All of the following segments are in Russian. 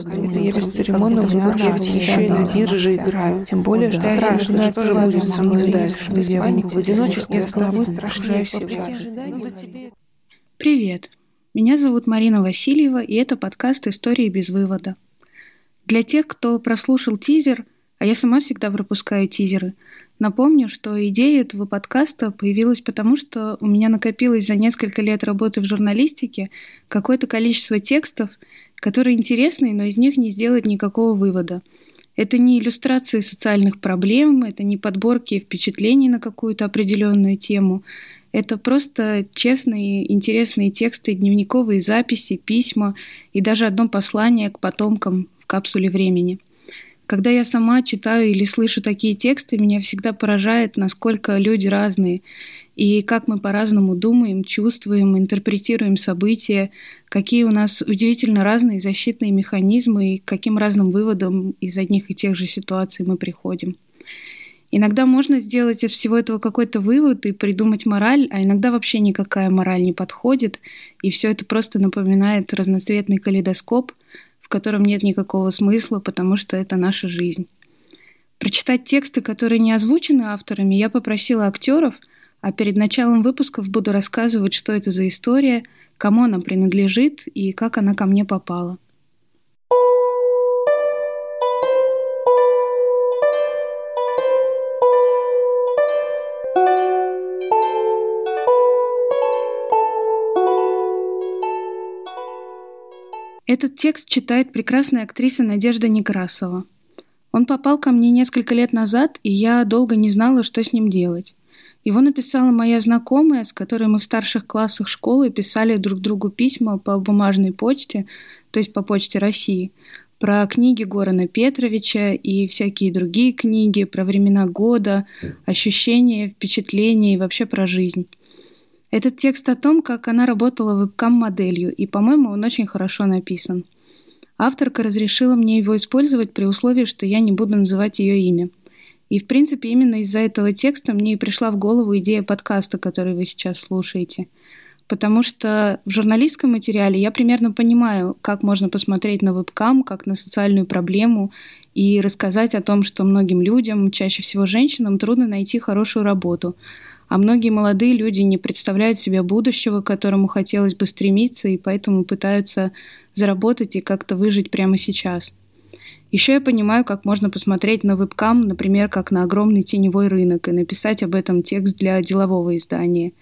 Это я бесцеремонно выбрасывать еще и на бирже играю. Тем более, что я что тоже будет со мной дальше. Без памяти, в одиночестве я стала страшнее всего. Привет. Меня зовут Марина Васильева, и это подкаст «Истории без вывода». Для тех, кто прослушал тизер, а я сама всегда пропускаю тизеры, напомню, что идея этого подкаста появилась потому, что у меня накопилось за несколько лет работы в журналистике какое-то количество текстов, которые интересны, но из них не сделать никакого вывода. Это не иллюстрации социальных проблем, это не подборки впечатлений на какую-то определенную тему. Это просто честные, интересные тексты, дневниковые записи, письма и даже одно послание к потомкам в капсуле времени. Когда я сама читаю или слышу такие тексты, меня всегда поражает, насколько люди разные, и как мы по-разному думаем, чувствуем, интерпретируем события, какие у нас удивительно разные защитные механизмы и к каким разным выводам из одних и тех же ситуаций мы приходим. Иногда можно сделать из всего этого какой-то вывод и придумать мораль, а иногда вообще никакая мораль не подходит, и все это просто напоминает разноцветный калейдоскоп, в котором нет никакого смысла, потому что это наша жизнь. Прочитать тексты, которые не озвучены авторами, я попросила актеров, а перед началом выпусков буду рассказывать, что это за история, кому она принадлежит и как она ко мне попала. Этот текст читает прекрасная актриса Надежда Некрасова. Он попал ко мне несколько лет назад, и я долго не знала, что с ним делать. Его написала моя знакомая, с которой мы в старших классах школы писали друг другу письма по бумажной почте, то есть по почте России, про книги Горана Петровича и всякие другие книги, про времена года, ощущения, впечатления и вообще про жизнь. Этот текст о том, как она работала вебкам-моделью, и, по-моему, он очень хорошо написан. Авторка разрешила мне его использовать при условии, что я не буду называть ее имя. И, в принципе, именно из-за этого текста мне и пришла в голову идея подкаста, который вы сейчас слушаете. Потому что в журналистском материале я примерно понимаю, как можно посмотреть на вебкам, как на социальную проблему, и рассказать о том, что многим людям, чаще всего женщинам, трудно найти хорошую работу – а многие молодые люди не представляют себе будущего, к которому хотелось бы стремиться, и поэтому пытаются заработать и как-то выжить прямо сейчас. Еще я понимаю, как можно посмотреть на вебкам, например, как на огромный теневой рынок, и написать об этом текст для делового издания.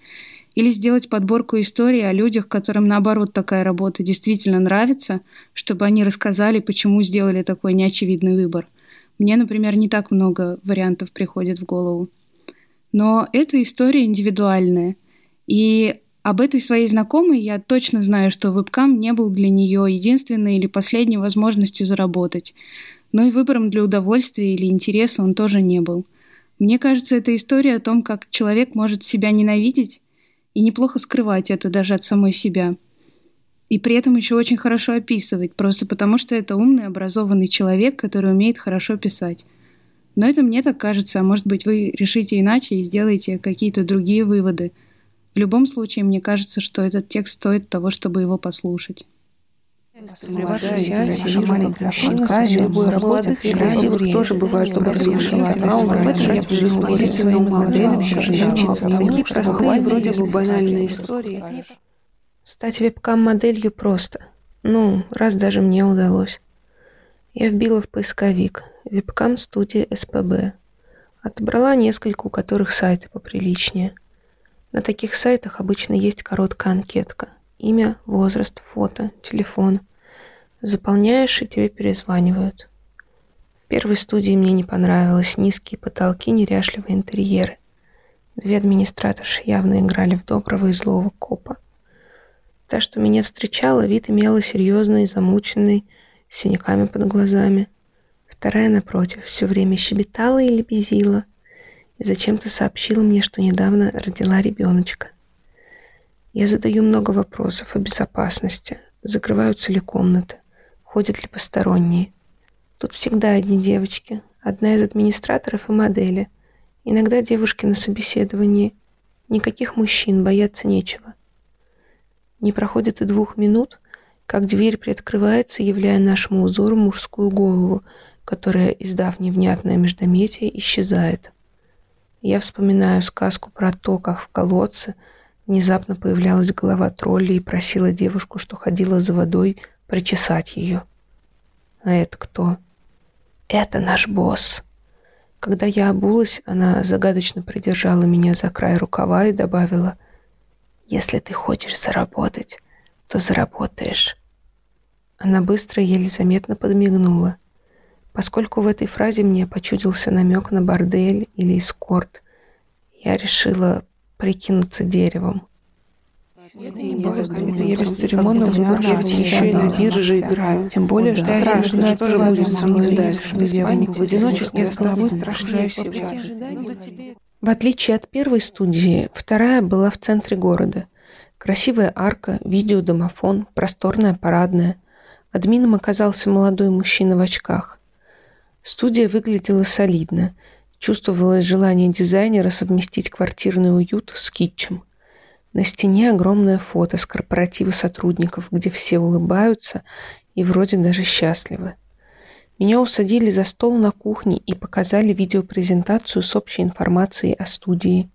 Или сделать подборку историй о людях, которым, наоборот, такая работа действительно нравится, чтобы они рассказали, почему сделали такой неочевидный выбор. Мне, например, не так много вариантов приходит в голову. Но эта история индивидуальная. И об этой своей знакомой я точно знаю, что вебкам не был для нее единственной или последней возможностью заработать. Но и выбором для удовольствия или интереса он тоже не был. Мне кажется, это история о том, как человек может себя ненавидеть и неплохо скрывать это даже от самой себя. И при этом еще очень хорошо описывать, просто потому что это умный, образованный человек, который умеет хорошо писать. Но это мне так кажется, а может быть вы решите иначе и сделаете какие-то другие выводы. В любом случае, мне кажется, что этот текст стоит того, чтобы его послушать. тоже бывает добродушная травма, женщинам, простые вроде бы банальные истории. Стать вебкам-моделью просто. Ну, раз даже мне удалось. Я вбила в поисковик вебкам студии СПБ. Отобрала несколько, у которых сайты поприличнее. На таких сайтах обычно есть короткая анкетка. Имя, возраст, фото, телефон. Заполняешь, и тебе перезванивают. В первой студии мне не понравилось. Низкие потолки, неряшливые интерьеры. Две администраторши явно играли в доброго и злого копа. Та, что меня встречала, вид имела серьезный, замученный, с синяками под глазами. Вторая, напротив, все время щебетала и лебезила, и зачем-то сообщила мне, что недавно родила ребеночка. Я задаю много вопросов о безопасности, закрываются ли комнаты, ходят ли посторонние. Тут всегда одни девочки, одна из администраторов и модели. Иногда девушки на собеседовании. Никаких мужчин, бояться нечего. Не проходит и двух минут, как дверь приоткрывается, являя нашему узору мужскую голову, которая, издав невнятное междометие, исчезает. Я вспоминаю сказку про то, как в колодце внезапно появлялась голова тролля и просила девушку, что ходила за водой, причесать ее. А это кто? Это наш босс. Когда я обулась, она загадочно придержала меня за край рукава и добавила, «Если ты хочешь заработать, то заработаешь». Она быстро еле заметно подмигнула. Поскольку в этой фразе мне почудился намек на бордель или эскорт, я решила прикинуться деревом. Это я бесцеремонно вызываюсь, еще и на бирже играю. Тем более, что я жена тоже будет со мной дальше. Без в одиночестве я стала страшнее всего. В отличие от первой студии, вторая была в центре города. Красивая арка, видеодомофон, просторная парадная. Админом оказался молодой мужчина в очках. Студия выглядела солидно. Чувствовалось желание дизайнера совместить квартирный уют с китчем. На стене огромное фото с корпоратива сотрудников, где все улыбаются и вроде даже счастливы. Меня усадили за стол на кухне и показали видеопрезентацию с общей информацией о студии.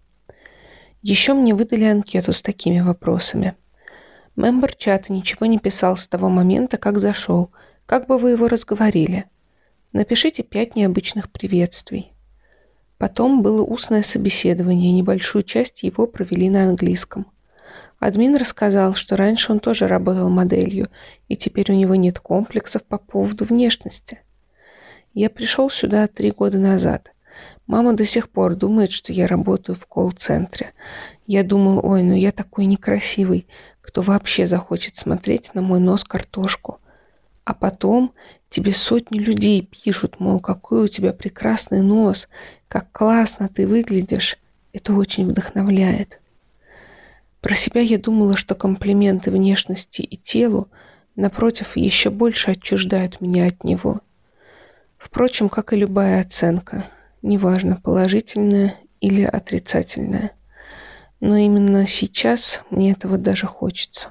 Еще мне выдали анкету с такими вопросами. Мембер чата ничего не писал с того момента, как зашел. Как бы вы его разговорили? Напишите пять необычных приветствий. Потом было устное собеседование, небольшую часть его провели на английском. Админ рассказал, что раньше он тоже работал моделью, и теперь у него нет комплексов по поводу внешности. Я пришел сюда три года назад. Мама до сих пор думает, что я работаю в колл-центре. Я думал, ой, ну я такой некрасивый, кто вообще захочет смотреть на мой нос картошку. А потом тебе сотни людей пишут, мол, какой у тебя прекрасный нос, как классно ты выглядишь. Это очень вдохновляет. Про себя я думала, что комплименты внешности и телу, напротив, еще больше отчуждают меня от него. Впрочем, как и любая оценка, неважно, положительная или отрицательная. Но именно сейчас мне этого даже хочется.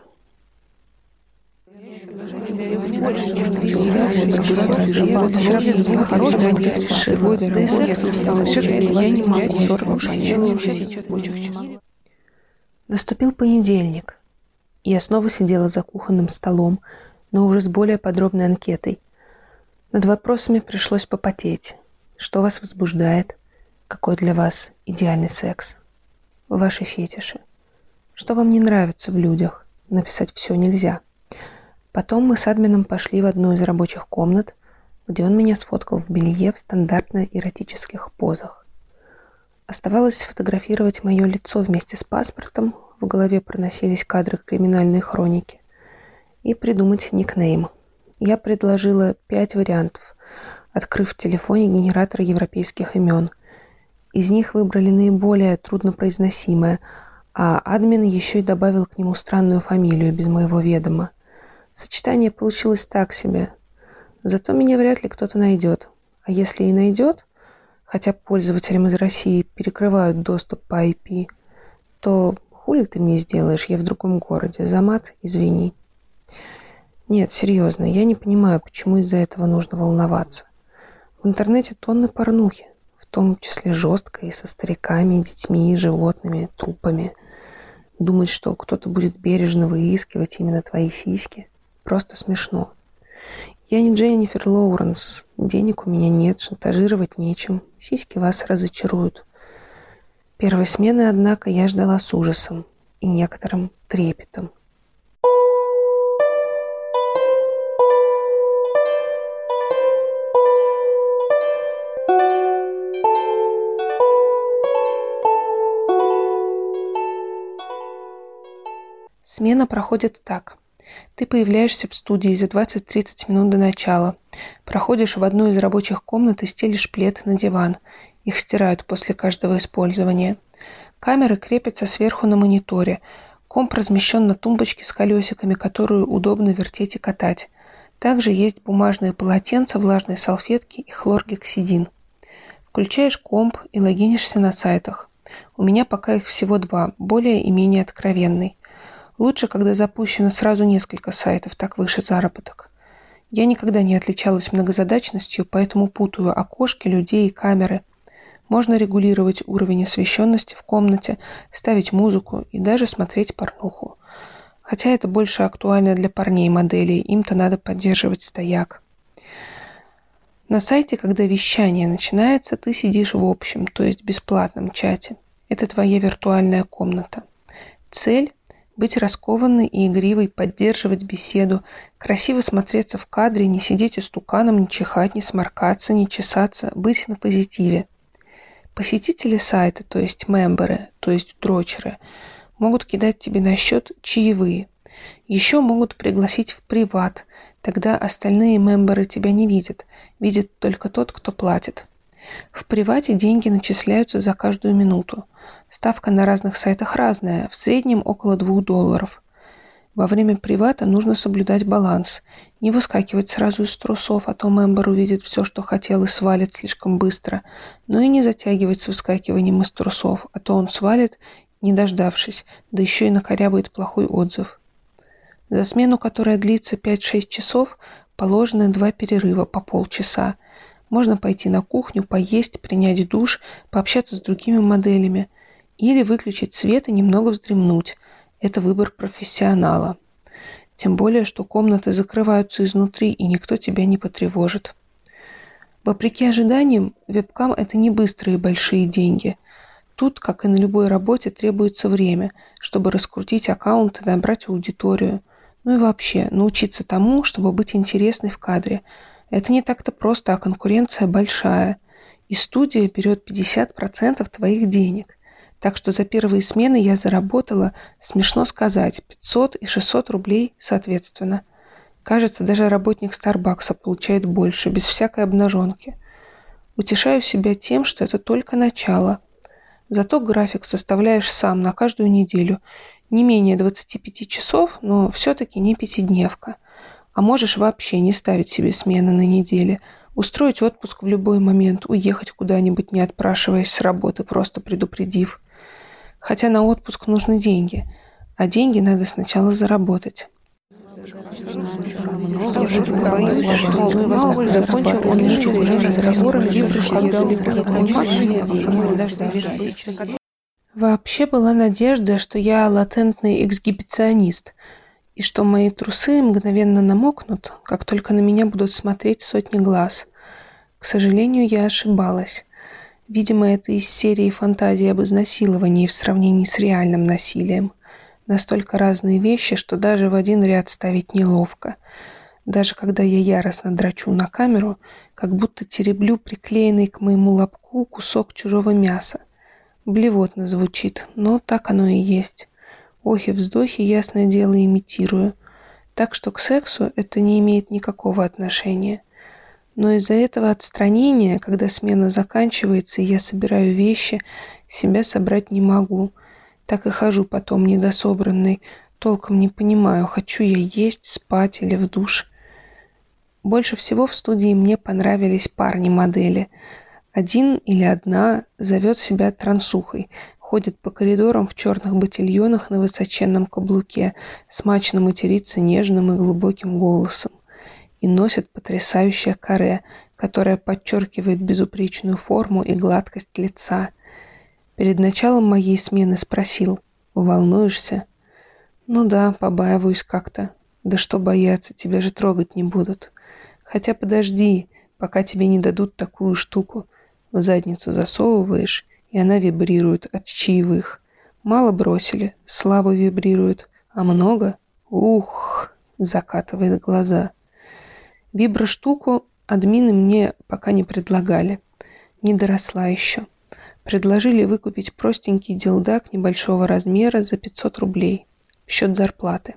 Наступил понедельник. Я снова сидела за кухонным столом, но уже с более подробной анкетой. Над вопросами пришлось попотеть. Что вас возбуждает? Какой для вас идеальный секс? Ваши фетиши. Что вам не нравится в людях? Написать все нельзя. Потом мы с админом пошли в одну из рабочих комнат, где он меня сфоткал в белье в стандартно эротических позах. Оставалось сфотографировать мое лицо вместе с паспортом, в голове проносились кадры криминальной хроники, и придумать никнейм. Я предложила пять вариантов, открыв в телефоне генератор европейских имен. Из них выбрали наиболее труднопроизносимое, а админ еще и добавил к нему странную фамилию без моего ведома – Сочетание получилось так себе. Зато меня вряд ли кто-то найдет. А если и найдет, хотя пользователям из России перекрывают доступ по IP, то хули ты мне сделаешь, я в другом городе. Замат, извини. Нет, серьезно, я не понимаю, почему из-за этого нужно волноваться. В интернете тонны порнухи, в том числе жесткой, со стариками, детьми, животными, трупами. Думать, что кто-то будет бережно выискивать именно твои сиськи – Просто смешно. Я не Дженнифер Лоуренс. Денег у меня нет, шантажировать нечем. Сиськи вас разочаруют. Первой смены, однако, я ждала с ужасом и некоторым трепетом. Смена проходит так. Ты появляешься в студии за 20-30 минут до начала. Проходишь в одну из рабочих комнат и стелишь плед на диван. Их стирают после каждого использования. Камеры крепятся сверху на мониторе. Комп размещен на тумбочке с колесиками, которую удобно вертеть и катать. Также есть бумажные полотенца, влажные салфетки и хлоргексидин. Включаешь комп и логинишься на сайтах. У меня пока их всего два, более и менее откровенный. Лучше, когда запущено сразу несколько сайтов, так выше заработок. Я никогда не отличалась многозадачностью, поэтому путаю окошки, людей и камеры. Можно регулировать уровень освещенности в комнате, ставить музыку и даже смотреть порнуху. Хотя это больше актуально для парней моделей, им-то надо поддерживать стояк. На сайте, когда вещание начинается, ты сидишь в общем, то есть бесплатном чате. Это твоя виртуальная комната. Цель – быть раскованной и игривой, поддерживать беседу, красиво смотреться в кадре, не сидеть истуканом, не чихать, не сморкаться, не чесаться, быть на позитиве. Посетители сайта, то есть мемберы, то есть дрочеры, могут кидать тебе на счет чаевые. Еще могут пригласить в приват, тогда остальные мемберы тебя не видят, видит только тот, кто платит. В привате деньги начисляются за каждую минуту. Ставка на разных сайтах разная, в среднем около 2 долларов. Во время привата нужно соблюдать баланс, не выскакивать сразу из трусов, а то мембер увидит все, что хотел и свалит слишком быстро, но и не затягивать с выскакиванием из трусов, а то он свалит, не дождавшись, да еще и накорябает плохой отзыв. За смену, которая длится 5-6 часов, положены два перерыва по полчаса. Можно пойти на кухню, поесть, принять душ, пообщаться с другими моделями – или выключить свет и немного вздремнуть. Это выбор профессионала. Тем более, что комнаты закрываются изнутри, и никто тебя не потревожит. Вопреки ожиданиям, вебкам – это не быстрые большие деньги. Тут, как и на любой работе, требуется время, чтобы раскрутить аккаунт и набрать аудиторию. Ну и вообще, научиться тому, чтобы быть интересной в кадре. Это не так-то просто, а конкуренция большая. И студия берет 50% твоих денег – так что за первые смены я заработала, смешно сказать, 500 и 600 рублей соответственно. Кажется, даже работник Старбакса получает больше, без всякой обнаженки. Утешаю себя тем, что это только начало. Зато график составляешь сам на каждую неделю. Не менее 25 часов, но все-таки не пятидневка. А можешь вообще не ставить себе смены на неделе. Устроить отпуск в любой момент, уехать куда-нибудь, не отпрашиваясь с работы, просто предупредив – Хотя на отпуск нужны деньги, а деньги надо сначала заработать. Вообще была надежда, что я латентный эксгибиционист, и что мои трусы мгновенно намокнут, как только на меня будут смотреть сотни глаз. К сожалению, я ошибалась. Видимо, это из серии фантазий об изнасиловании в сравнении с реальным насилием. Настолько разные вещи, что даже в один ряд ставить неловко. Даже когда я яростно драчу на камеру, как будто тереблю приклеенный к моему лобку кусок чужого мяса. Блевотно звучит, но так оно и есть. Охи-вздохи, ясное дело, имитирую. Так что к сексу это не имеет никакого отношения. Но из-за этого отстранения, когда смена заканчивается, и я собираю вещи, себя собрать не могу. Так и хожу потом недособранный, толком не понимаю, хочу я есть, спать или в душ. Больше всего в студии мне понравились парни-модели. Один или одна зовет себя трансухой, ходит по коридорам в черных ботильонах на высоченном каблуке, смачно матерится нежным и глубоким голосом и носит потрясающее каре, которое подчеркивает безупречную форму и гладкость лица. Перед началом моей смены спросил, «Волнуешься?» «Ну да, побаиваюсь как-то. Да что бояться, тебя же трогать не будут. Хотя подожди, пока тебе не дадут такую штуку. В задницу засовываешь, и она вибрирует от чаевых. Мало бросили, слабо вибрирует, а много? Ух!» закатывает глаза. Виброштуку админы мне пока не предлагали. Не доросла еще. Предложили выкупить простенький дилдак небольшого размера за 500 рублей в счет зарплаты.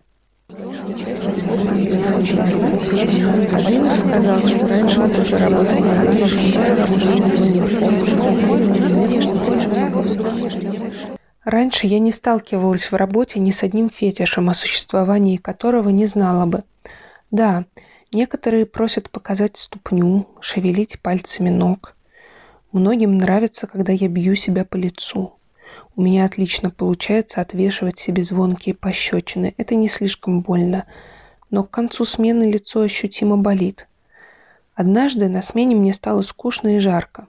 Раньше я не сталкивалась в работе ни с одним фетишем, о существовании которого не знала бы. Да, Некоторые просят показать ступню, шевелить пальцами ног. Многим нравится, когда я бью себя по лицу. У меня отлично получается отвешивать себе звонкие пощечины. Это не слишком больно. Но к концу смены лицо ощутимо болит. Однажды на смене мне стало скучно и жарко.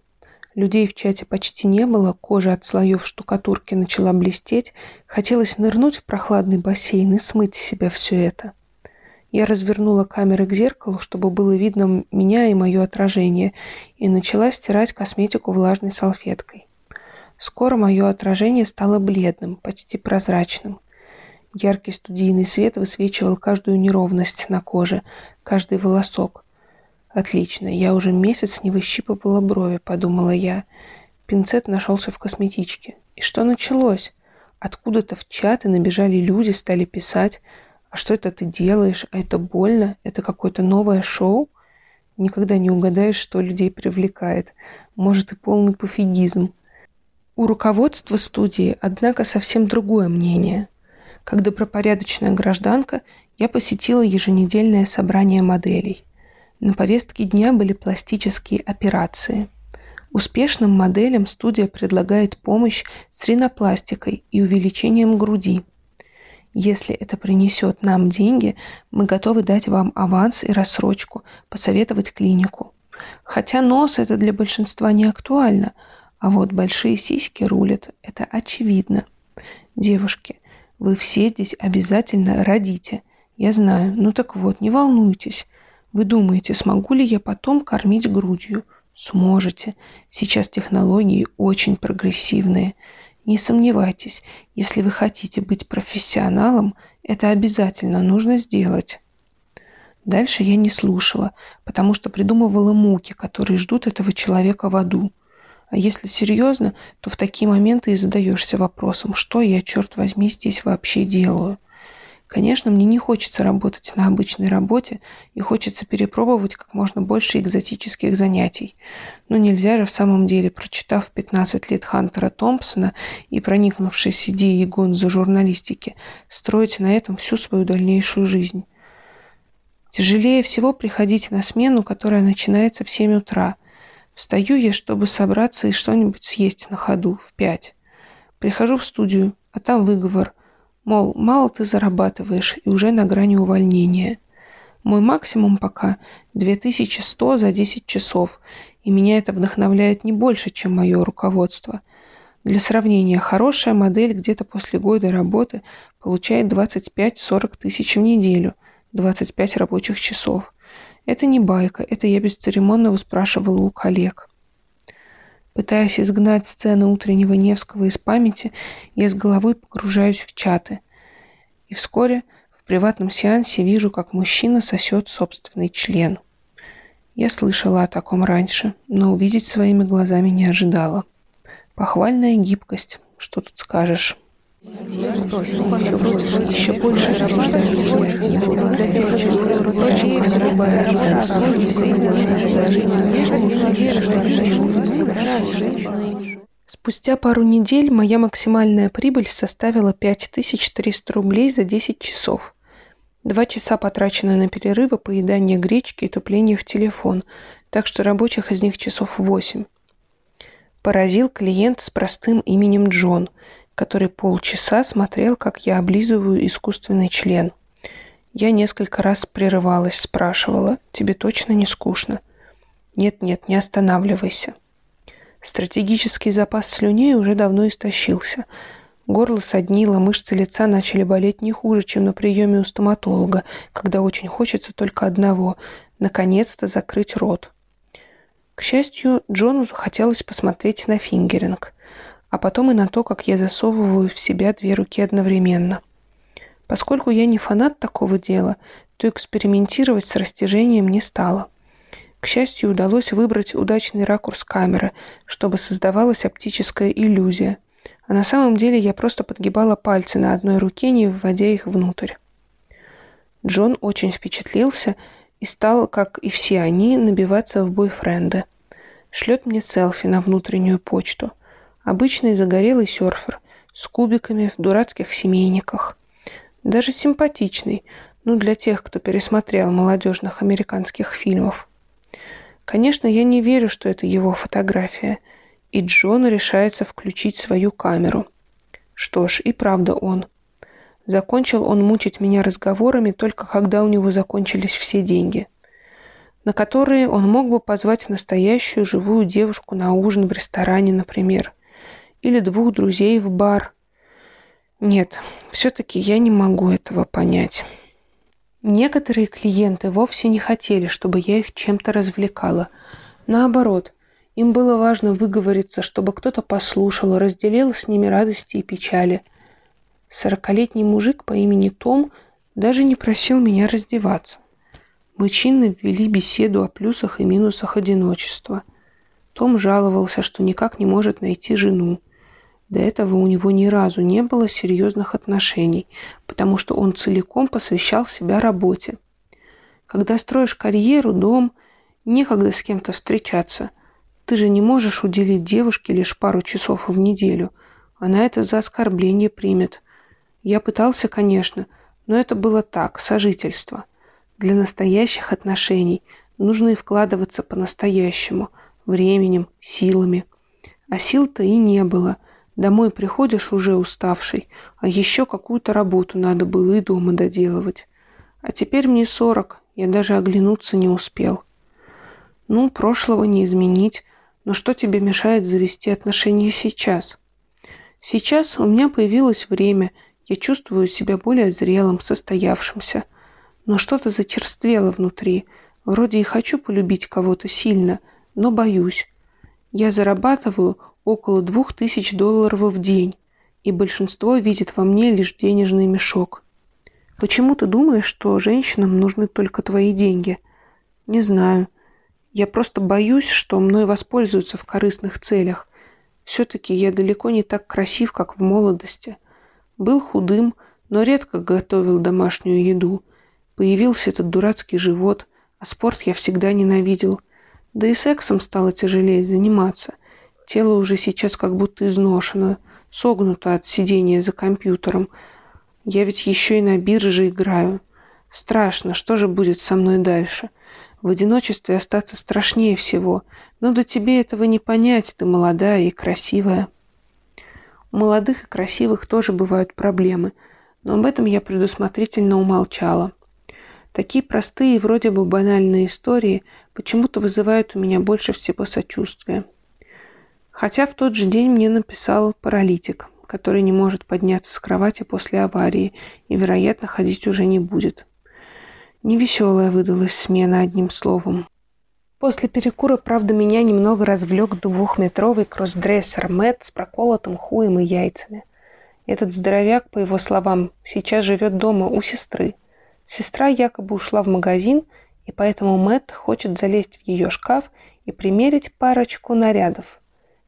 Людей в чате почти не было, кожа от слоев штукатурки начала блестеть, хотелось нырнуть в прохладный бассейн и смыть с себя все это. Я развернула камеры к зеркалу, чтобы было видно меня и мое отражение, и начала стирать косметику влажной салфеткой. Скоро мое отражение стало бледным, почти прозрачным. Яркий студийный свет высвечивал каждую неровность на коже, каждый волосок. Отлично, я уже месяц не выщипывала брови, подумала я. Пинцет нашелся в косметичке. И что началось? Откуда-то в чаты набежали люди, стали писать. А что это ты делаешь? А это больно? Это какое-то новое шоу? Никогда не угадаешь, что людей привлекает. Может и полный пофигизм. У руководства студии, однако, совсем другое мнение. Как добропорядочная гражданка, я посетила еженедельное собрание моделей. На повестке дня были пластические операции. Успешным моделям студия предлагает помощь с ринопластикой и увеличением груди. Если это принесет нам деньги, мы готовы дать вам аванс и рассрочку, посоветовать клинику. Хотя нос это для большинства не актуально, а вот большие сиськи рулят, это очевидно. Девушки, вы все здесь обязательно родите. Я знаю, ну так вот, не волнуйтесь. Вы думаете, смогу ли я потом кормить грудью? Сможете. Сейчас технологии очень прогрессивные. Не сомневайтесь, если вы хотите быть профессионалом, это обязательно нужно сделать. Дальше я не слушала, потому что придумывала муки, которые ждут этого человека в аду. А если серьезно, то в такие моменты и задаешься вопросом, что я, черт возьми, здесь вообще делаю. Конечно, мне не хочется работать на обычной работе и хочется перепробовать как можно больше экзотических занятий. Но нельзя же в самом деле, прочитав 15 лет Хантера Томпсона и проникнувшись идеей гонза журналистики, строить на этом всю свою дальнейшую жизнь. Тяжелее всего приходить на смену, которая начинается в 7 утра. Встаю я, чтобы собраться и что-нибудь съесть на ходу в 5. Прихожу в студию, а там выговор – Мол, мало ты зарабатываешь и уже на грани увольнения. Мой максимум пока 2100 за 10 часов, и меня это вдохновляет не больше, чем мое руководство. Для сравнения, хорошая модель где-то после года работы получает 25-40 тысяч в неделю, 25 рабочих часов. Это не байка, это я бесцеремонно выспрашивала у коллег. Пытаясь изгнать сцены утреннего Невского из памяти, я с головой погружаюсь в чаты. И вскоре в приватном сеансе вижу, как мужчина сосет собственный член. Я слышала о таком раньше, но увидеть своими глазами не ожидала. Похвальная гибкость, что тут скажешь. Спустя пару недель моя максимальная прибыль составила 5300 рублей за 10 часов. Два часа потрачено на перерывы, поедание гречки и тупление в телефон, так что рабочих из них часов 8. Поразил клиент с простым именем Джон – который полчаса смотрел, как я облизываю искусственный член. Я несколько раз прерывалась, спрашивала, «Тебе точно не скучно?» «Нет-нет, не останавливайся». Стратегический запас слюней уже давно истощился. Горло соднило, мышцы лица начали болеть не хуже, чем на приеме у стоматолога, когда очень хочется только одного – наконец-то закрыть рот. К счастью, Джону захотелось посмотреть на фингеринг а потом и на то, как я засовываю в себя две руки одновременно. Поскольку я не фанат такого дела, то экспериментировать с растяжением не стала. К счастью, удалось выбрать удачный ракурс камеры, чтобы создавалась оптическая иллюзия. А на самом деле я просто подгибала пальцы на одной руке, не вводя их внутрь. Джон очень впечатлился и стал, как и все они, набиваться в бойфренды. Шлет мне селфи на внутреннюю почту. Обычный загорелый серфер с кубиками в дурацких семейниках. Даже симпатичный, ну для тех, кто пересмотрел молодежных американских фильмов. Конечно, я не верю, что это его фотография, и Джон решается включить свою камеру. Что ж, и правда он. Закончил он мучить меня разговорами только когда у него закончились все деньги, на которые он мог бы позвать настоящую живую девушку на ужин в ресторане, например, или двух друзей в бар. Нет, все-таки я не могу этого понять. Некоторые клиенты вовсе не хотели, чтобы я их чем-то развлекала. Наоборот, им было важно выговориться, чтобы кто-то послушал, разделил с ними радости и печали – Сорокалетний мужик по имени Том даже не просил меня раздеваться. Мы чинно ввели беседу о плюсах и минусах одиночества. Том жаловался, что никак не может найти жену. До этого у него ни разу не было серьезных отношений, потому что он целиком посвящал себя работе. Когда строишь карьеру, дом, некогда с кем-то встречаться. Ты же не можешь уделить девушке лишь пару часов в неделю. Она это за оскорбление примет. Я пытался, конечно, но это было так, сожительство. Для настоящих отношений нужно и вкладываться по-настоящему, временем, силами. А сил-то и не было. Домой приходишь уже уставший, а еще какую-то работу надо было и дома доделывать. А теперь мне сорок, я даже оглянуться не успел. Ну, прошлого не изменить, но что тебе мешает завести отношения сейчас? Сейчас у меня появилось время – я чувствую себя более зрелым, состоявшимся. Но что-то зачерствело внутри. Вроде и хочу полюбить кого-то сильно, но боюсь. Я зарабатываю около двух тысяч долларов в день, и большинство видит во мне лишь денежный мешок. Почему ты думаешь, что женщинам нужны только твои деньги? Не знаю. Я просто боюсь, что мной воспользуются в корыстных целях. Все-таки я далеко не так красив, как в молодости. Был худым, но редко готовил домашнюю еду. Появился этот дурацкий живот, а спорт я всегда ненавидел. Да и сексом стало тяжелее заниматься. Тело уже сейчас как будто изношено, согнуто от сидения за компьютером. Я ведь еще и на бирже играю. Страшно, что же будет со мной дальше? В одиночестве остаться страшнее всего. Но да тебе этого не понять, ты молодая и красивая. У молодых и красивых тоже бывают проблемы, но об этом я предусмотрительно умолчала. Такие простые и вроде бы банальные истории почему-то вызывают у меня больше всего сочувствия. Хотя в тот же день мне написал паралитик, который не может подняться с кровати после аварии и, вероятно, ходить уже не будет. Невеселая выдалась смена одним словом. После перекура, правда, меня немного развлек двухметровый кроссдрессер Мэтт с проколотым хуем и яйцами. Этот здоровяк, по его словам, сейчас живет дома у сестры. Сестра якобы ушла в магазин, и поэтому Мэтт хочет залезть в ее шкаф и примерить парочку нарядов.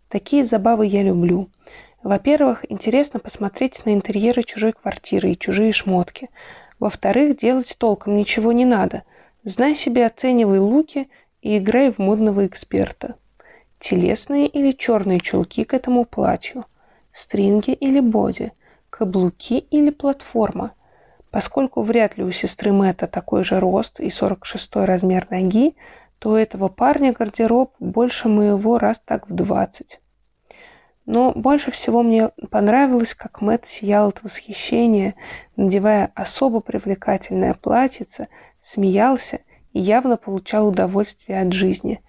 Такие забавы я люблю. Во-первых, интересно посмотреть на интерьеры чужой квартиры и чужие шмотки. Во-вторых, делать толком ничего не надо. Знай себе, оценивай луки и играй в модного эксперта. Телесные или черные чулки к этому платью, стринги или боди, каблуки или платформа. Поскольку вряд ли у сестры Мэтта такой же рост и 46 размер ноги, то у этого парня гардероб больше моего раз так в 20. Но больше всего мне понравилось, как Мэтт сиял от восхищения, надевая особо привлекательное платьице, смеялся и явно получал удовольствие от жизни.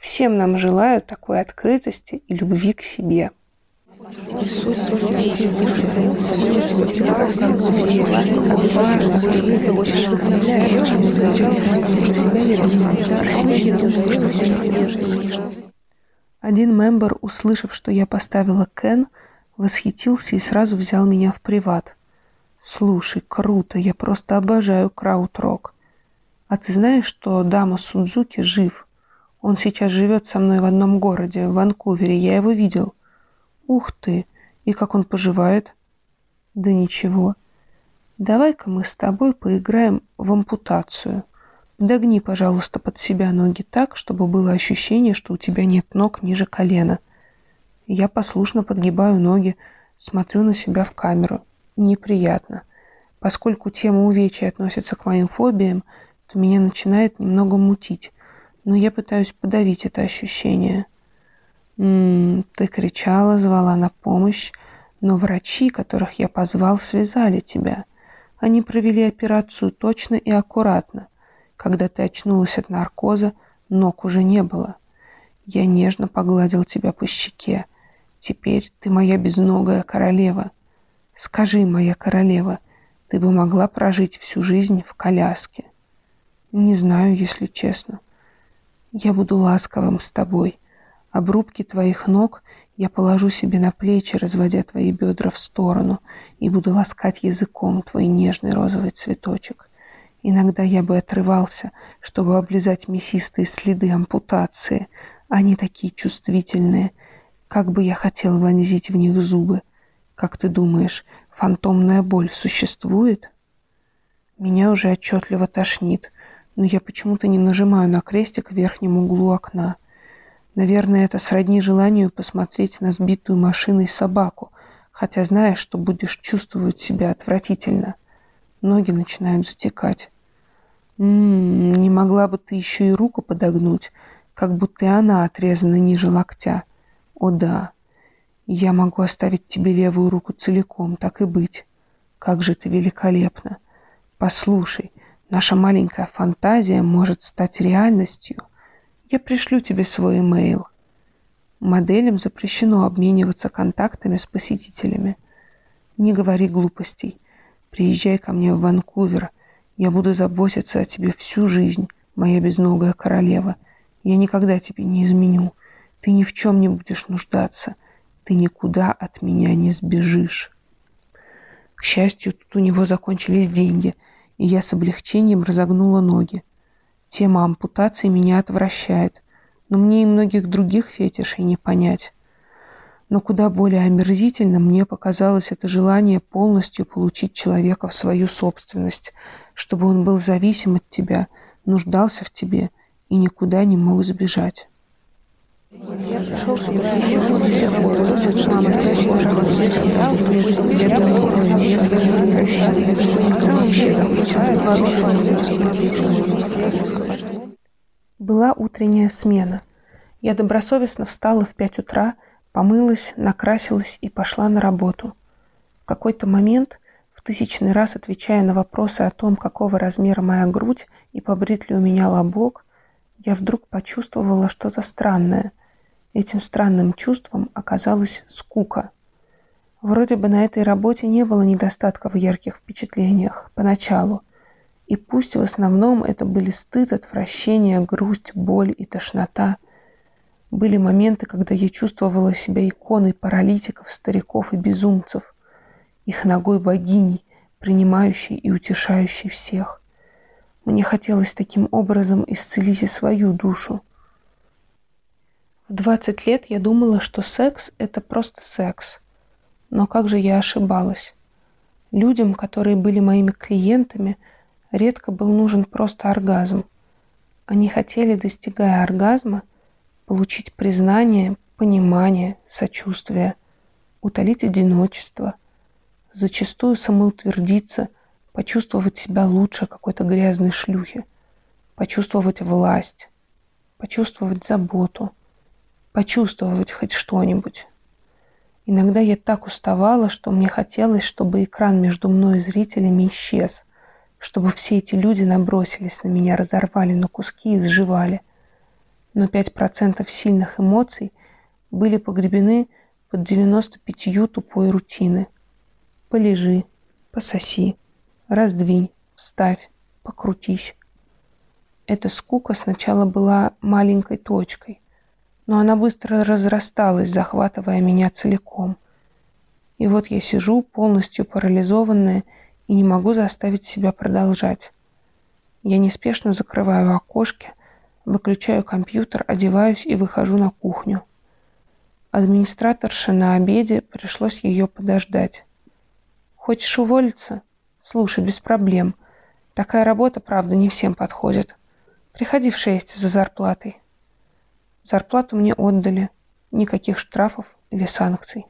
Всем нам желаю такой открытости и любви к себе. Один мембер, услышав, что я поставила Кен, восхитился и сразу взял меня в приват. «Слушай, круто, я просто обожаю крауд-рок. А ты знаешь, что Дама Судзуки жив? Он сейчас живет со мной в одном городе, в Ванкувере. Я его видел. Ух ты! И как он поживает? Да ничего. Давай-ка мы с тобой поиграем в ампутацию. Догни, пожалуйста, под себя ноги так, чтобы было ощущение, что у тебя нет ног ниже колена. Я послушно подгибаю ноги, смотрю на себя в камеру. Неприятно. Поскольку тема увечья относится к моим фобиям, то меня начинает немного мутить, но я пытаюсь подавить это ощущение. «М -м, ты кричала, звала на помощь, Но врачи, которых я позвал, связали тебя. Они провели операцию точно и аккуратно. Когда ты очнулась от наркоза, ног уже не было. Я нежно погладил тебя по щеке. Теперь ты моя безногая королева. Скажи, моя королева, ты бы могла прожить всю жизнь в коляске? Не знаю, если честно. Я буду ласковым с тобой. Обрубки твоих ног я положу себе на плечи, разводя твои бедра в сторону, и буду ласкать языком твой нежный розовый цветочек. Иногда я бы отрывался, чтобы облизать мясистые следы ампутации. Они такие чувствительные. Как бы я хотел вонзить в них зубы. Как ты думаешь, фантомная боль существует? Меня уже отчетливо тошнит, но я почему-то не нажимаю на крестик в верхнем углу окна. Наверное, это сродни желанию посмотреть на сбитую машиной собаку, хотя знаешь, что будешь чувствовать себя отвратительно. Ноги начинают затекать. «М-м, не могла бы ты еще и руку подогнуть, как будто и она отрезана ниже локтя. О да, я могу оставить тебе левую руку целиком, так и быть. Как же ты великолепна. Послушай, наша маленькая фантазия может стать реальностью. Я пришлю тебе свой имейл. Моделям запрещено обмениваться контактами с посетителями. Не говори глупостей. Приезжай ко мне в Ванкувер. Я буду заботиться о тебе всю жизнь, моя безногая королева. Я никогда тебе не изменю. Ты ни в чем не будешь нуждаться. Ты никуда от меня не сбежишь. К счастью, тут у него закончились деньги, и я с облегчением разогнула ноги. Тема ампутации меня отвращает, но мне и многих других фетишей не понять. Но куда более омерзительно мне показалось это желание полностью получить человека в свою собственность, чтобы он был зависим от тебя, нуждался в тебе и никуда не мог сбежать. Была утренняя смена. Я добросовестно встала в пять утра, помылась, накрасилась и пошла на работу. В какой-то момент, в тысячный раз отвечая на вопросы о том, какого размера моя грудь и побрит ли у меня лобок, я вдруг почувствовала что-то странное. Этим странным чувством оказалась скука. Вроде бы на этой работе не было недостатка в ярких впечатлениях поначалу, и пусть в основном это были стыд, отвращение, грусть, боль и тошнота. Были моменты, когда я чувствовала себя иконой паралитиков, стариков и безумцев, их ногой богиней, принимающей и утешающей всех. Мне хотелось таким образом исцелить и свою душу. В 20 лет я думала, что секс – это просто секс. Но как же я ошибалась. Людям, которые были моими клиентами – редко был нужен просто оргазм. Они хотели, достигая оргазма, получить признание, понимание, сочувствие, утолить одиночество, зачастую самоутвердиться, почувствовать себя лучше какой-то грязной шлюхи, почувствовать власть, почувствовать заботу, почувствовать хоть что-нибудь. Иногда я так уставала, что мне хотелось, чтобы экран между мной и зрителями исчез – чтобы все эти люди набросились на меня, разорвали на куски и сживали. Но 5% сильных эмоций были погребены под 95 тупой рутины. Полежи, пососи, раздвинь, вставь, покрутись. Эта скука сначала была маленькой точкой, но она быстро разрасталась, захватывая меня целиком. И вот я сижу, полностью парализованная, и не могу заставить себя продолжать. Я неспешно закрываю окошки, выключаю компьютер, одеваюсь и выхожу на кухню. Администраторша на обеде, пришлось ее подождать. «Хочешь уволиться? Слушай, без проблем. Такая работа, правда, не всем подходит. Приходи в шесть за зарплатой». Зарплату мне отдали. Никаких штрафов или санкций.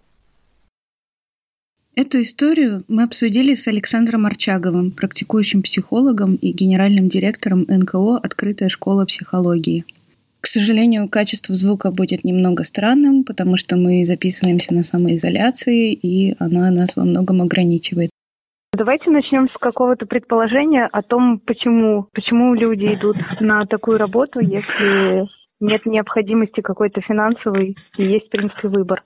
Эту историю мы обсудили с Александром Арчаговым, практикующим психологом и генеральным директором НКО «Открытая школа психологии». К сожалению, качество звука будет немного странным, потому что мы записываемся на самоизоляции, и она нас во многом ограничивает. Давайте начнем с какого-то предположения о том, почему, почему люди идут на такую работу, если нет необходимости какой-то финансовой и есть, в принципе, выбор.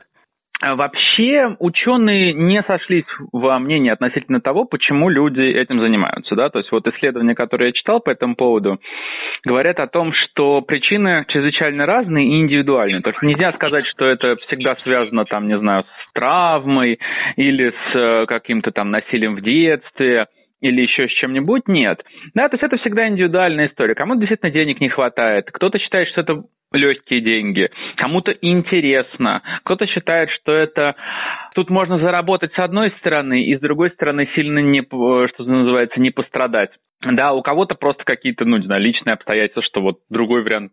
А вообще ученые не сошлись во мнении относительно того, почему люди этим занимаются. Да? То есть вот исследования, которые я читал по этому поводу, говорят о том, что причины чрезвычайно разные и индивидуальные. То есть нельзя сказать, что это всегда связано, там, не знаю, с травмой или с э, каким-то там насилием в детстве или еще с чем-нибудь, нет. Да, то есть это всегда индивидуальная история. Кому-то действительно денег не хватает, кто-то считает, что это легкие деньги, кому-то интересно, кто-то считает, что это тут можно заработать с одной стороны и с другой стороны сильно не, что называется, не пострадать. Да, у кого-то просто какие-то, ну, не знаю, личные обстоятельства, что вот другой вариант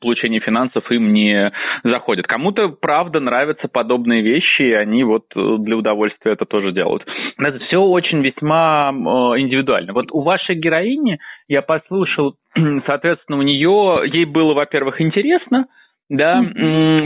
получения финансов им не заходит. Кому-то, правда, нравятся подобные вещи, и они вот э, для удовольствия это тоже делают. Это все очень весьма э, индивидуально. Вот у вашей героини я послушал, соответственно, у нее, ей было, во-первых, интересно, да,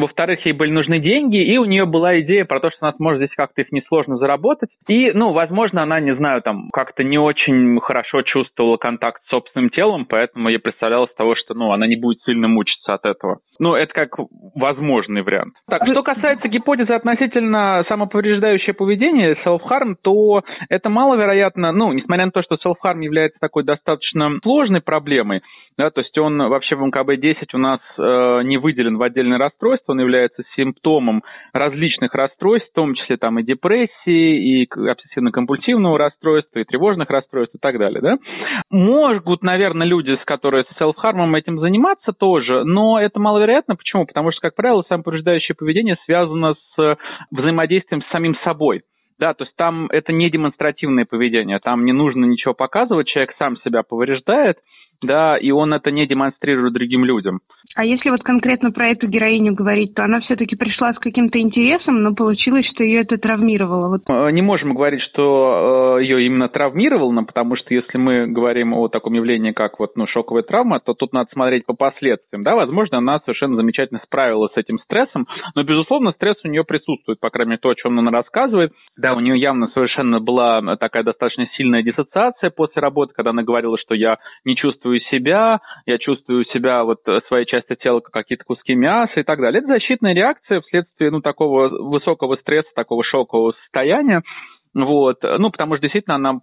во-вторых, ей были нужны деньги, и у нее была идея про то, что она сможет здесь как-то их несложно заработать, и, ну, возможно, она, не знаю, там, как-то не очень хорошо чувствовала контакт с собственным телом, поэтому ей представлялось того, что, ну, она не будет сильно мучиться от этого. Ну, это как возможный вариант. Так, что касается гипотезы относительно самоповреждающее поведение, self-harm, то это маловероятно, ну, несмотря на то, что self-harm является такой достаточно сложной проблемой, да, то есть он вообще в МКБ-10 у нас э, не выделен в отдельное расстройство, он является симптомом различных расстройств, в том числе там и депрессии, и обсессивно-компульсивного расстройства, и тревожных расстройств и так далее, да. Могут, наверное, люди, с которые с селф-хармом этим заниматься тоже, но это маловероятно. Почему? Потому что, как правило, самоповреждающее поведение связано с взаимодействием с самим собой. Да, то есть там это не демонстративное поведение, там не нужно ничего показывать, человек сам себя повреждает, да, и он это не демонстрирует другим людям. А если вот конкретно про эту героиню говорить, то она все-таки пришла с каким-то интересом, но получилось, что ее это травмировало. Вот. Не можем говорить, что э, ее именно травмировало, потому что если мы говорим о таком явлении, как вот, ну, шоковая травма, то тут надо смотреть по последствиям. Да, возможно, она совершенно замечательно справилась с этим стрессом, но, безусловно, стресс у нее присутствует, по крайней мере, то, о чем она рассказывает. Да, у нее явно совершенно была такая достаточно сильная диссоциация после работы, когда она говорила, что я не чувствую себя, я чувствую себя, вот, своей части тела, как какие-то куски мяса и так далее. Это защитная реакция вследствие ну, такого высокого стресса, такого шокового состояния. Вот, ну, потому что действительно она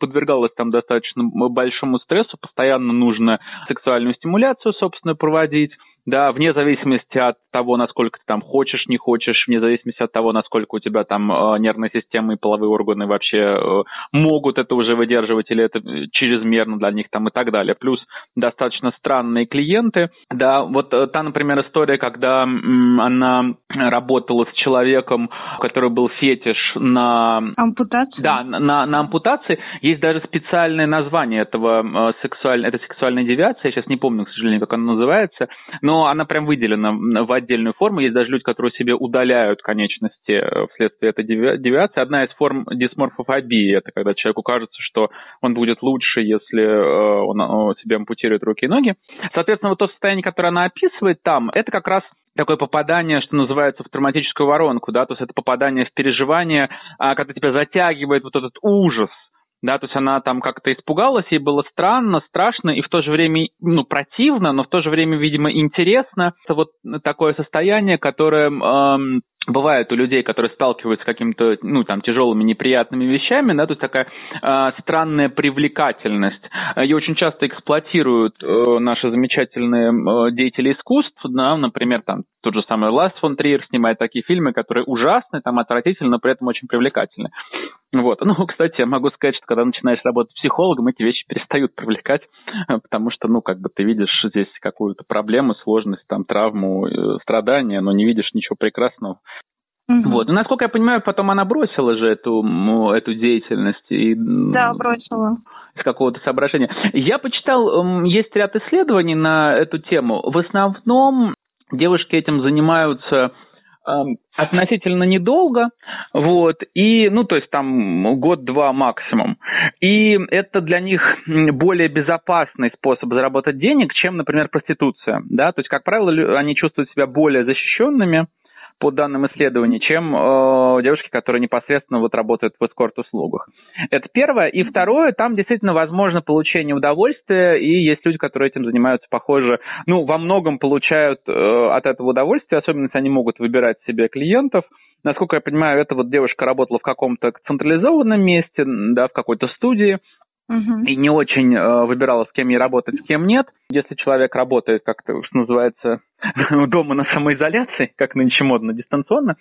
подвергалась там достаточно большому стрессу, постоянно нужно сексуальную стимуляцию, собственно, проводить да, вне зависимости от того, насколько ты там хочешь, не хочешь, вне зависимости от того, насколько у тебя там э, нервная система и половые органы вообще э, могут это уже выдерживать или это чрезмерно для них там и так далее. Плюс достаточно странные клиенты, да, вот э, та, например, история, когда м, она работала с человеком, который был фетиш на... Ампутацию? Да, на, на ампутации. Есть даже специальное название этого э, сексуальной, этой сексуальной девиации, я сейчас не помню, к сожалению, как она называется, но но она прям выделена в отдельную форму. Есть даже люди, которые себе удаляют конечности э, вследствие этой девиации. Одна из форм дисморфофобии – это когда человеку кажется, что он будет лучше, если э, он себе ампутирует руки и ноги. Соответственно, вот то состояние, которое она описывает там, это как раз такое попадание, что называется, в травматическую воронку, да, то есть это попадание в переживание, а, когда тебя затягивает вот этот ужас – да, то есть она там как-то испугалась, ей было странно, страшно и в то же время, ну, противно, но в то же время, видимо, интересно. Это вот такое состояние, которое эм, бывает у людей, которые сталкиваются с какими-то, ну, там, тяжелыми, неприятными вещами, да, то есть такая э, странная привлекательность. Ее очень часто эксплуатируют э, наши замечательные э, деятели искусств, да, например, там, тот же самый Лас фон Триер снимает такие фильмы, которые ужасны, там, отвратительны, но при этом очень привлекательны. Вот. Ну, кстати, я могу сказать, что когда начинаешь работать психологом, эти вещи перестают привлекать, потому что, ну, как бы ты видишь здесь какую-то проблему, сложность, там, травму, э, страдания, но не видишь ничего прекрасного. Угу. Вот. Ну, насколько я понимаю, потом она бросила же эту, эту деятельность. И, да, бросила. Из какого-то соображения. Я почитал, есть ряд исследований на эту тему. В основном девушки этим занимаются относительно недолго, вот, и, ну, то есть там год-два максимум. И это для них более безопасный способ заработать денег, чем, например, проституция, да, то есть, как правило, они чувствуют себя более защищенными, по данным исследований, чем э, девушки, которые непосредственно вот работают в эскорт-услугах. Это первое. И второе, там действительно возможно получение удовольствия, и есть люди, которые этим занимаются, похоже, ну, во многом получают э, от этого удовольствие, особенно если они могут выбирать себе клиентов. Насколько я понимаю, эта вот девушка работала в каком-то централизованном месте, да, в какой-то студии, Uh-huh. и не очень э, выбирала, с кем ей работать, с кем нет. Если человек работает, как-то, что называется, дома на самоизоляции, как нынче модно, дистанционно,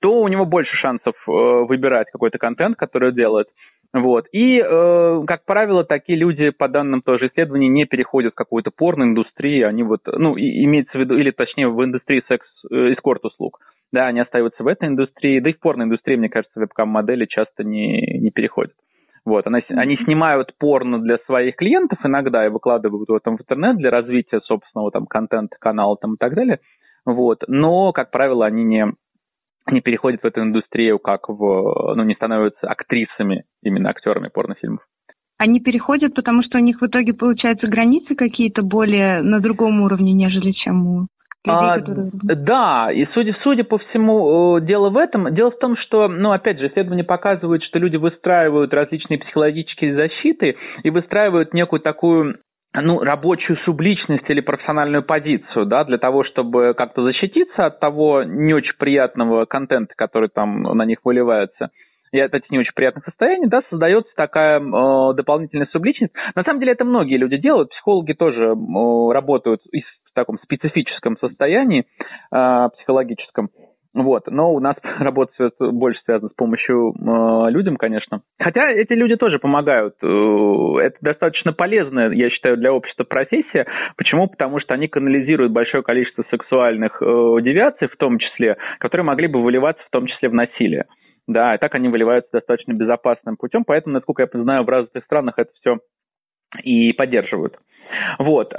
то у него больше шансов э, выбирать какой-то контент, который делает. Вот. И, э, как правило, такие люди, по данным тоже исследований, не переходят в какую-то порно-индустрию, они вот, ну, и, имеется в виду, или точнее в индустрии секс-эскорт-услуг. Да, они остаются в этой индустрии, да и в порно-индустрии, мне кажется, вебкам-модели часто не, не переходят. Вот, она, они снимают порно для своих клиентов иногда и выкладывают его там в интернет для развития собственного там контента, канала там и так далее. Вот, но, как правило, они не, не переходят в эту индустрию, как в, ну, не становятся актрисами, именно актерами порнофильмов. Они переходят, потому что у них в итоге получаются границы какие-то более на другом уровне, нежели чем у людей, а, которые... Да, и судя, судя по всему, дело в этом. Дело в том, что, ну, опять же, исследования показывают, что люди выстраивают различные психологические защиты и выстраивают некую такую ну, рабочую субличность или профессиональную позицию, да, для того, чтобы как-то защититься от того не очень приятного контента, который там на них выливается и от этих не очень приятных состояний, да, создается такая э, дополнительная субличность. На самом деле это многие люди делают, психологи тоже э, работают в таком специфическом состоянии э, психологическом. Вот. Но у нас работа больше связана с помощью э, людям, конечно. Хотя эти люди тоже помогают. Э, это достаточно полезная, я считаю, для общества профессия. Почему? Потому что они канализируют большое количество сексуальных э, девиаций, в том числе, которые могли бы выливаться в том числе в насилие. Да, и так они выливаются достаточно безопасным путем, поэтому, насколько я знаю, в развитых странах это все и поддерживают. Вот.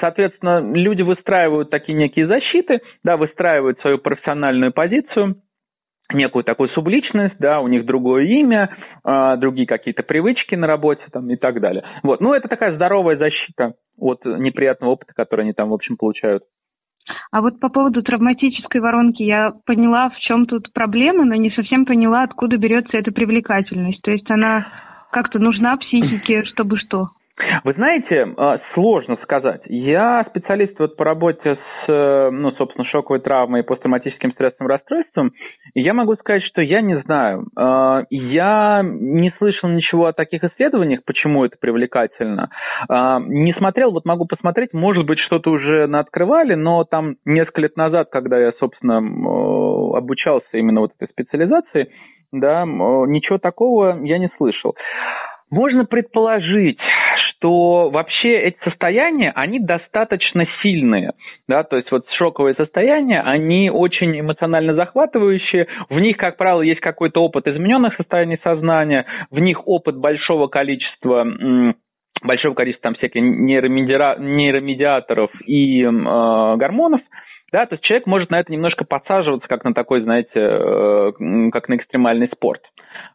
Соответственно, люди выстраивают такие некие защиты, да, выстраивают свою профессиональную позицию, некую такую субличность, да, у них другое имя, э, другие какие-то привычки на работе там и так далее. Вот, ну это такая здоровая защита от неприятного опыта, который они там, в общем, получают. А вот по поводу травматической воронки я поняла, в чем тут проблема, но не совсем поняла, откуда берется эта привлекательность. То есть она как-то нужна психике, чтобы что? Вы знаете, а, сложно сказать. Я специалист вот по работе с, э, ну, собственно, шоковой травмой и посттравматическим стрессовым расстройством, и я могу сказать, что я не знаю. А, я не слышал ничего о таких исследованиях, почему это привлекательно. А, не смотрел, вот могу посмотреть, может быть, что-то уже наоткрывали, но там несколько лет назад, когда я, собственно, обучался именно вот этой специализации, да, ничего такого я не слышал. Можно предположить, что вообще эти состояния, они достаточно сильные, да, то есть вот шоковые состояния, они очень эмоционально захватывающие, в них, как правило, есть какой-то опыт измененных состояний сознания, в них опыт большого количества большого количества там всяких нейромедиаторов и э, гормонов, да, то есть человек может на это немножко подсаживаться, как на такой, знаете, э, как на экстремальный спорт.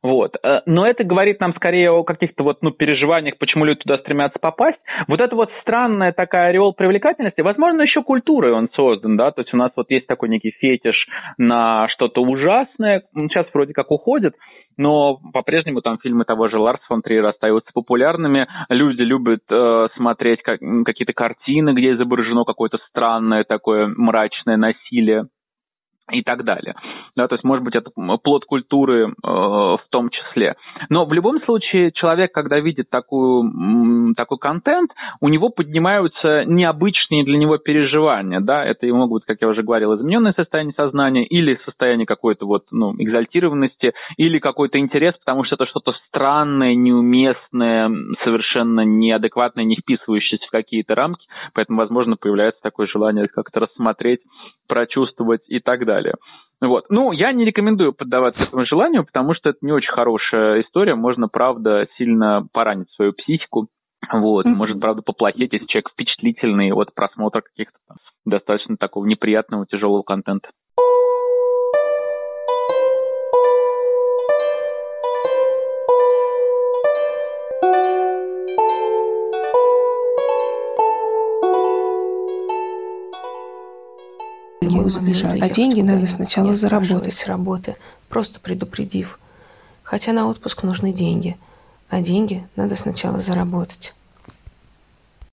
Вот. Э, но это говорит нам скорее о каких-то вот, ну, переживаниях, почему люди туда стремятся попасть. Вот это вот странная такая ореол привлекательности, возможно, еще культурой он создан, да, то есть у нас вот есть такой некий фетиш на что-то ужасное, сейчас вроде как уходит, но по-прежнему там фильмы того же Ларса фон Триера остаются популярными. Люди любят э, смотреть как, какие-то картины, где изображено какое-то странное такое мрачное насилие и так далее. Да, то есть, может быть, это плод культуры э, в том числе. Но в любом случае, человек, когда видит такую, такой контент, у него поднимаются необычные для него переживания. Да? Это и могут быть, как я уже говорил, измененное состояние сознания или состояние какой-то вот, ну, экзальтированности, или какой-то интерес, потому что это что-то странное, неуместное, совершенно неадекватное, не вписывающееся в какие-то рамки. Поэтому, возможно, появляется такое желание как-то рассмотреть, прочувствовать и так далее далее. Вот. Ну, я не рекомендую поддаваться этому желанию, потому что это не очень хорошая история. Можно, правда, сильно поранить свою психику. Вот, mm-hmm. может, правда, поплохеть, если человек впечатлительный от просмотра каких-то там достаточно такого неприятного, тяжелого контента. Могу сбежать. А деньги надо сначала заработать. с работы, просто предупредив. Хотя на отпуск нужны деньги, а деньги надо сначала заработать.